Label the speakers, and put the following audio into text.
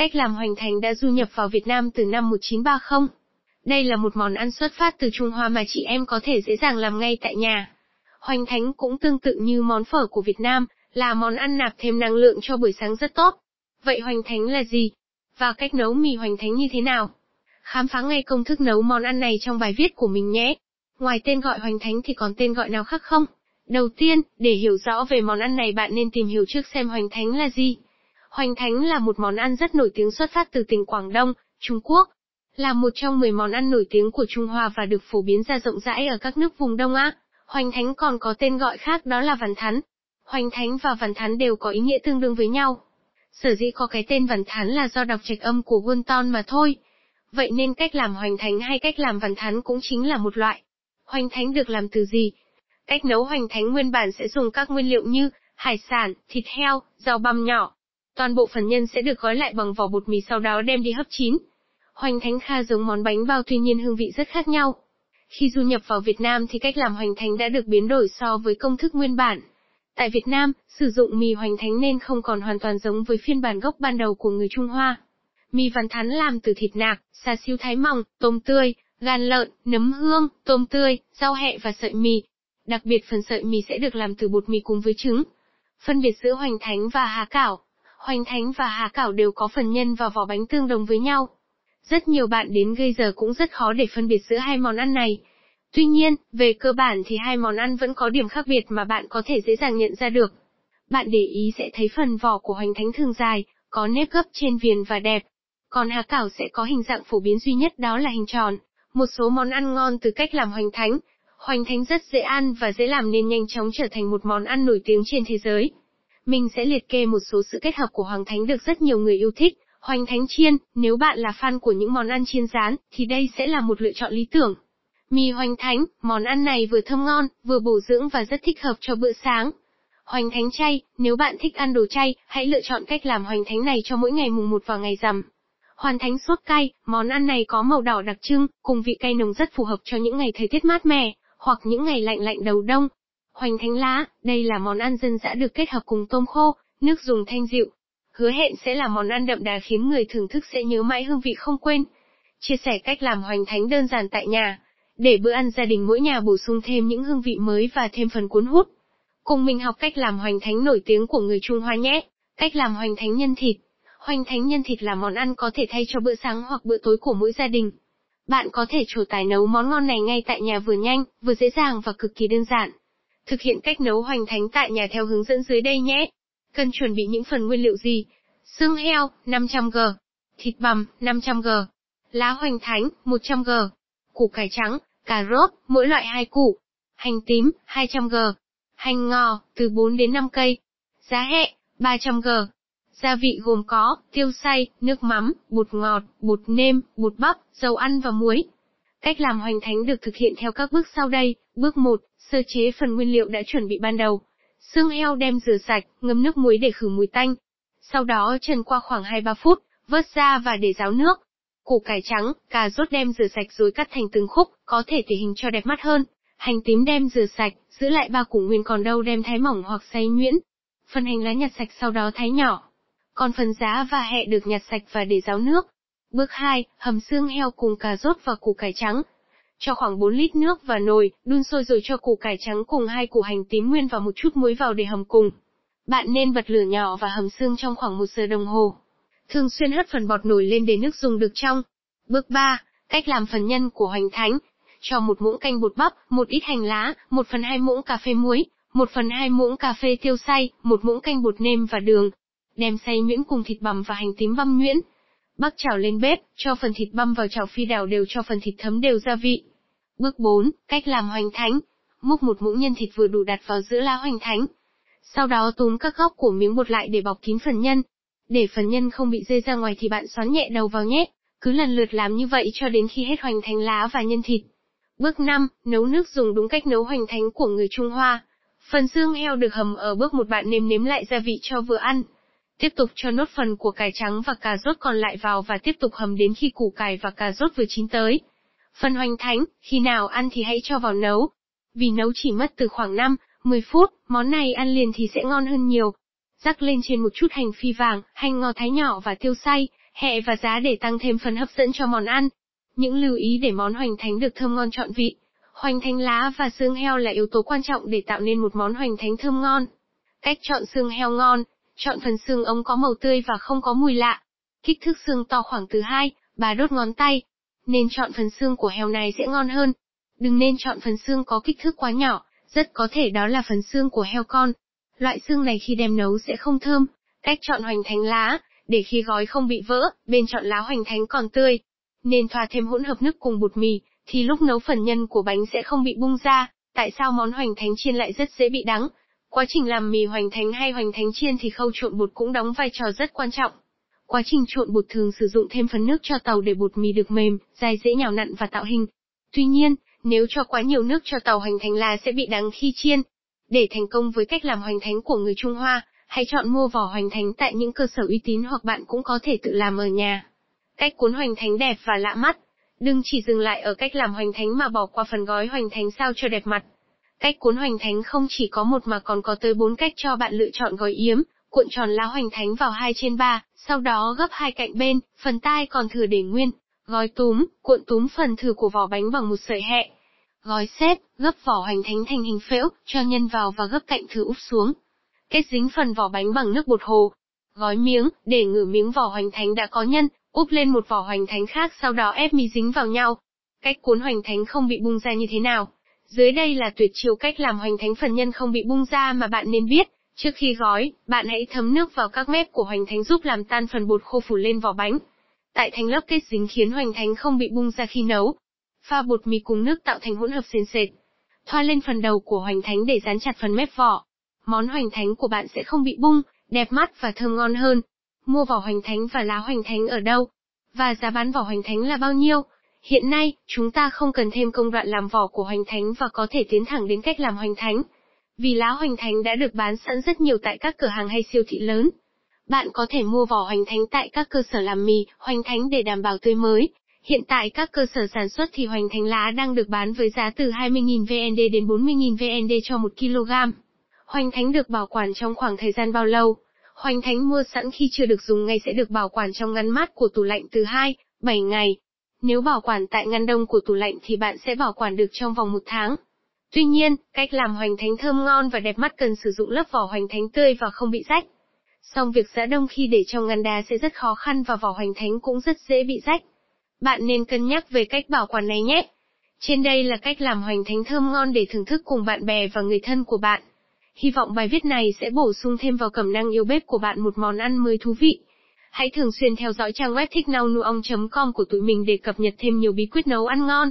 Speaker 1: Cách làm hoành thánh đã du nhập vào Việt Nam từ năm 1930. Đây là một món ăn xuất phát từ Trung Hoa mà chị em có thể dễ dàng làm ngay tại nhà. Hoành thánh cũng tương tự như món phở của Việt Nam, là món ăn nạp thêm năng lượng cho buổi sáng rất tốt. Vậy hoành thánh là gì? Và cách nấu mì hoành thánh như thế nào? Khám phá ngay công thức nấu món ăn này trong bài viết của mình nhé. Ngoài tên gọi hoành thánh thì còn tên gọi nào khác không? Đầu tiên, để hiểu rõ về món ăn này bạn nên tìm hiểu trước xem hoành thánh là gì. Hoành thánh là một món ăn rất nổi tiếng xuất phát từ tỉnh Quảng Đông, Trung Quốc. Là một trong 10 món ăn nổi tiếng của Trung Hoa và được phổ biến ra rộng rãi ở các nước vùng Đông Á. Hoành thánh còn có tên gọi khác đó là vằn thắn. Hoành thánh và vằn thắn đều có ý nghĩa tương đương với nhau. Sở dĩ có cái tên vằn thắn là do đọc trạch âm của Wonton mà thôi. Vậy nên cách làm hoành thánh hay cách làm vằn thắn cũng chính là một loại. Hoành thánh được làm từ gì? Cách nấu hoành thánh nguyên bản sẽ dùng các nguyên liệu như hải sản, thịt heo, rau băm nhỏ. Toàn bộ phần nhân sẽ được gói lại bằng vỏ bột mì sau đó đem đi hấp chín. Hoành thánh kha giống món bánh bao tuy nhiên hương vị rất khác nhau. Khi du nhập vào Việt Nam thì cách làm hoành thánh đã được biến đổi so với công thức nguyên bản. Tại Việt Nam, sử dụng mì hoành thánh nên không còn hoàn toàn giống với phiên bản gốc ban đầu của người Trung Hoa. Mì vằn thắn làm từ thịt nạc, xà xiu thái mỏng, tôm tươi, gan lợn, nấm hương, tôm tươi, rau hẹ và sợi mì. Đặc biệt phần sợi mì sẽ được làm từ bột mì cùng với trứng. Phân biệt giữa hoành thánh và há cảo. Hoành thánh và hà cảo đều có phần nhân và vỏ bánh tương đồng với nhau. Rất nhiều bạn đến gây giờ cũng rất khó để phân biệt giữa hai món ăn này. Tuy nhiên, về cơ bản thì hai món ăn vẫn có điểm khác biệt mà bạn có thể dễ dàng nhận ra được. Bạn để ý sẽ thấy phần vỏ của hoành thánh thường dài, có nếp gấp trên viền và đẹp. Còn hà cảo sẽ có hình dạng phổ biến duy nhất đó là hình tròn. Một số món ăn ngon từ cách làm hoành thánh. Hoành thánh rất dễ ăn và dễ làm nên nhanh chóng trở thành một món ăn nổi tiếng trên thế giới. Mình sẽ liệt kê một số sự kết hợp của hoàng thánh được rất nhiều người yêu thích. Hoành thánh chiên, nếu bạn là fan của những món ăn chiên rán, thì đây sẽ là một lựa chọn lý tưởng. Mì hoành thánh, món ăn này vừa thơm ngon, vừa bổ dưỡng và rất thích hợp cho bữa sáng. Hoành thánh chay, nếu bạn thích ăn đồ chay, hãy lựa chọn cách làm hoành thánh này cho mỗi ngày mùng 1 và ngày rằm. Hoàn thánh sốt cay, món ăn này có màu đỏ đặc trưng, cùng vị cay nồng rất phù hợp cho những ngày thời tiết mát mẻ, hoặc những ngày lạnh lạnh đầu đông. Hoành thánh lá, đây là món ăn dân dã được kết hợp cùng tôm khô, nước dùng thanh dịu. Hứa hẹn sẽ là món ăn đậm đà khiến người thưởng thức sẽ nhớ mãi hương vị không quên. Chia sẻ cách làm hoành thánh đơn giản tại nhà, để bữa ăn gia đình mỗi nhà bổ sung thêm những hương vị mới và thêm phần cuốn hút. Cùng mình học cách làm hoành thánh nổi tiếng của người Trung Hoa nhé. Cách làm hoành thánh nhân thịt. Hoành thánh nhân thịt là món ăn có thể thay cho bữa sáng hoặc bữa tối của mỗi gia đình. Bạn có thể trổ tài nấu món ngon này ngay tại nhà vừa nhanh, vừa dễ dàng và cực kỳ đơn giản. Thực hiện cách nấu hoành thánh tại nhà theo hướng dẫn dưới đây nhé. Cần chuẩn bị những phần nguyên liệu gì? Xương heo, 500g. Thịt bằm, 500g. Lá hoành thánh, 100g. Củ cải trắng, cà rốt, mỗi loại 2 củ. Hành tím, 200g. Hành ngò, từ 4 đến 5 cây. Giá hẹ, 300g. Gia vị gồm có, tiêu xay, nước mắm, bột ngọt, bột nêm, bột bắp, dầu ăn và muối. Cách làm hoành thánh được thực hiện theo các bước sau đây. Bước 1, sơ chế phần nguyên liệu đã chuẩn bị ban đầu. Xương heo đem rửa sạch, ngâm nước muối để khử mùi tanh. Sau đó trần qua khoảng 2-3 phút, vớt ra và để ráo nước. Củ cải trắng, cà rốt đem rửa sạch rồi cắt thành từng khúc, có thể tỉ hình cho đẹp mắt hơn. Hành tím đem rửa sạch, giữ lại ba củ nguyên còn đâu đem thái mỏng hoặc xay nhuyễn. Phần hành lá nhặt sạch sau đó thái nhỏ. Còn phần giá và hẹ được nhặt sạch và để ráo nước. Bước 2, hầm xương heo cùng cà rốt và củ cải trắng. Cho khoảng 4 lít nước vào nồi, đun sôi rồi cho củ cải trắng cùng hai củ hành tím nguyên và một chút muối vào để hầm cùng. Bạn nên bật lửa nhỏ và hầm xương trong khoảng 1 giờ đồng hồ. Thường xuyên hất phần bọt nổi lên để nước dùng được trong. Bước 3, cách làm phần nhân của hoành thánh. Cho một muỗng canh bột bắp, một ít hành lá, một phần hai muỗng cà phê muối, một phần hai muỗng cà phê tiêu xay, một muỗng canh bột nêm và đường. Đem xay nhuyễn cùng thịt bằm và hành tím băm nhuyễn. Bắc chảo lên bếp, cho phần thịt băm vào chảo phi đảo đều cho phần thịt thấm đều gia vị. Bước 4, cách làm hoành thánh. Múc một muỗng nhân thịt vừa đủ đặt vào giữa lá hoành thánh. Sau đó túm các góc của miếng bột lại để bọc kín phần nhân. Để phần nhân không bị rơi ra ngoài thì bạn xoắn nhẹ đầu vào nhé. Cứ lần lượt làm như vậy cho đến khi hết hoành thánh lá và nhân thịt. Bước 5, nấu nước dùng đúng cách nấu hoành thánh của người Trung Hoa. Phần xương heo được hầm ở bước một bạn nêm nếm lại gia vị cho vừa ăn. Tiếp tục cho nốt phần của cải trắng và cà rốt còn lại vào và tiếp tục hầm đến khi củ cải và cà rốt vừa chín tới. Phần hoành thánh, khi nào ăn thì hãy cho vào nấu. Vì nấu chỉ mất từ khoảng 5, 10 phút, món này ăn liền thì sẽ ngon hơn nhiều. rắc lên trên một chút hành phi vàng, hành ngò thái nhỏ và tiêu xay, hẹ và giá để tăng thêm phần hấp dẫn cho món ăn. Những lưu ý để món hoành thánh được thơm ngon trọn vị. Hoành thánh lá và xương heo là yếu tố quan trọng để tạo nên một món hoành thánh thơm ngon. Cách chọn xương heo ngon, chọn phần xương ống có màu tươi và không có mùi lạ. Kích thước xương to khoảng từ 2, 3 đốt ngón tay. Nên chọn phần xương của heo này sẽ ngon hơn. Đừng nên chọn phần xương có kích thước quá nhỏ, rất có thể đó là phần xương của heo con. Loại xương này khi đem nấu sẽ không thơm. Cách chọn hoành thánh lá, để khi gói không bị vỡ, bên chọn lá hoành thánh còn tươi. Nên thoa thêm hỗn hợp nước cùng bột mì, thì lúc nấu phần nhân của bánh sẽ không bị bung ra. Tại sao món hoành thánh chiên lại rất dễ bị đắng? Quá trình làm mì hoành thánh hay hoành thánh chiên thì khâu trộn bột cũng đóng vai trò rất quan trọng. Quá trình trộn bột thường sử dụng thêm phần nước cho tàu để bột mì được mềm, dai dễ nhào nặn và tạo hình. Tuy nhiên, nếu cho quá nhiều nước cho tàu hoành thánh là sẽ bị đắng khi chiên. Để thành công với cách làm hoành thánh của người Trung Hoa, hãy chọn mua vỏ hoành thánh tại những cơ sở uy tín hoặc bạn cũng có thể tự làm ở nhà. Cách cuốn hoành thánh đẹp và lạ mắt. Đừng chỉ dừng lại ở cách làm hoành thánh mà bỏ qua phần gói hoành thánh sao cho đẹp mặt. Cách cuốn hoành thánh không chỉ có một mà còn có tới bốn cách cho bạn lựa chọn gói yếm, cuộn tròn lá hoành thánh vào 2 trên 3, sau đó gấp hai cạnh bên, phần tai còn thừa để nguyên. Gói túm, cuộn túm phần thừa của vỏ bánh bằng một sợi hẹ. Gói xếp, gấp vỏ hoành thánh thành hình phễu, cho nhân vào và gấp cạnh thừa úp xuống. Kết dính phần vỏ bánh bằng nước bột hồ. Gói miếng, để ngử miếng vỏ hoành thánh đã có nhân, úp lên một vỏ hoành thánh khác sau đó ép mi dính vào nhau. Cách cuốn hoành thánh không bị bung ra như thế nào? Dưới đây là tuyệt chiêu cách làm hoành thánh phần nhân không bị bung ra mà bạn nên biết. Trước khi gói, bạn hãy thấm nước vào các mép của hoành thánh giúp làm tan phần bột khô phủ lên vỏ bánh. Tại thành lớp kết dính khiến hoành thánh không bị bung ra khi nấu. Pha bột mì cùng nước tạo thành hỗn hợp sền sệt. Thoa lên phần đầu của hoành thánh để dán chặt phần mép vỏ. Món hoành thánh của bạn sẽ không bị bung, đẹp mắt và thơm ngon hơn. Mua vỏ hoành thánh và lá hoành thánh ở đâu? Và giá bán vỏ hoành thánh là bao nhiêu? Hiện nay, chúng ta không cần thêm công đoạn làm vỏ của hoành thánh và có thể tiến thẳng đến cách làm hoành thánh. Vì lá hoành thánh đã được bán sẵn rất nhiều tại các cửa hàng hay siêu thị lớn. Bạn có thể mua vỏ hoành thánh tại các cơ sở làm mì, hoành thánh để đảm bảo tươi mới. Hiện tại các cơ sở sản xuất thì hoành thánh lá đang được bán với giá từ 20.000 VND đến 40.000 VND cho 1 kg. Hoành thánh được bảo quản trong khoảng thời gian bao lâu? Hoành thánh mua sẵn khi chưa được dùng ngay sẽ được bảo quản trong ngăn mát của tủ lạnh từ 2, 7 ngày. Nếu bảo quản tại ngăn đông của tủ lạnh thì bạn sẽ bảo quản được trong vòng một tháng. Tuy nhiên, cách làm hoành thánh thơm ngon và đẹp mắt cần sử dụng lớp vỏ hoành thánh tươi và không bị rách. Song việc giã đông khi để trong ngăn đá sẽ rất khó khăn và vỏ hoành thánh cũng rất dễ bị rách. Bạn nên cân nhắc về cách bảo quản này nhé. Trên đây là cách làm hoành thánh thơm ngon để thưởng thức cùng bạn bè và người thân của bạn. Hy vọng bài viết này sẽ bổ sung thêm vào cẩm năng yêu bếp của bạn một món ăn mới thú vị. Hãy thường xuyên theo dõi trang web thích nấu com của tụi mình để cập nhật thêm nhiều bí quyết nấu ăn ngon.